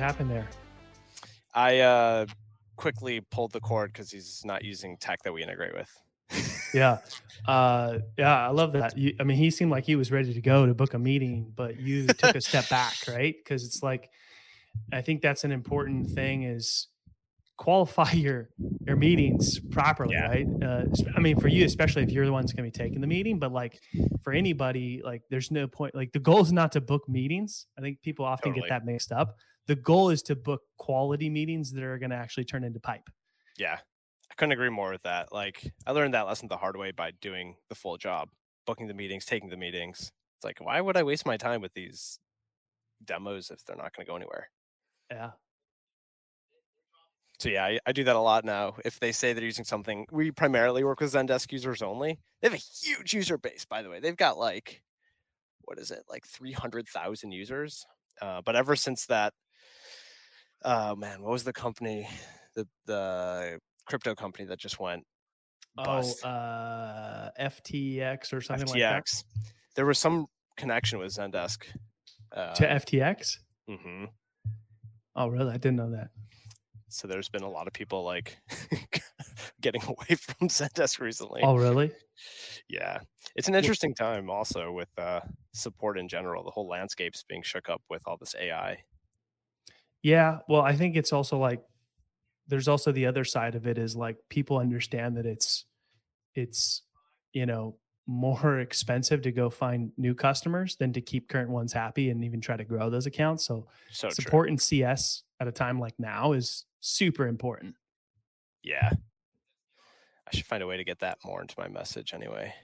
happened there? I uh, quickly pulled the cord because he's not using tech that we integrate with. yeah, uh, yeah, I love that. You, I mean, he seemed like he was ready to go to book a meeting, but you took a step back, right? Because it's like, I think that's an important thing is qualify your your meetings properly, yeah. right? Uh, I mean, for you, especially if you're the ones going to be taking the meeting, but like for anybody, like there's no point. Like the goal is not to book meetings. I think people often totally. get that mixed up. The goal is to book quality meetings that are going to actually turn into pipe. Yeah, I couldn't agree more with that. Like I learned that lesson the hard way by doing the full job, booking the meetings, taking the meetings. It's like, why would I waste my time with these demos if they're not going to go anywhere? Yeah, so yeah, I, I, do that a lot now. If they say they're using something, we primarily work with Zendesk users only. They have a huge user base, by the way. They've got like, what is it, like three hundred thousand users. Uh, but ever since that, oh man, what was the company, the the crypto company that just went bust? Oh, uh, FTX or something FTX. like that. There was some connection with Zendesk uh, to FTX. Mm-hmm. Oh, really? I didn't know that so there's been a lot of people like getting away from Zendesk recently. Oh, really? Yeah, it's an interesting time also with uh, support in general. The whole landscape's being shook up with all this AI. Yeah, well, I think it's also like there's also the other side of it is like people understand that it's it's you know more expensive to go find new customers than to keep current ones happy and even try to grow those accounts. So, so support in CS at a time like now is super important. Yeah. I should find a way to get that more into my message anyway.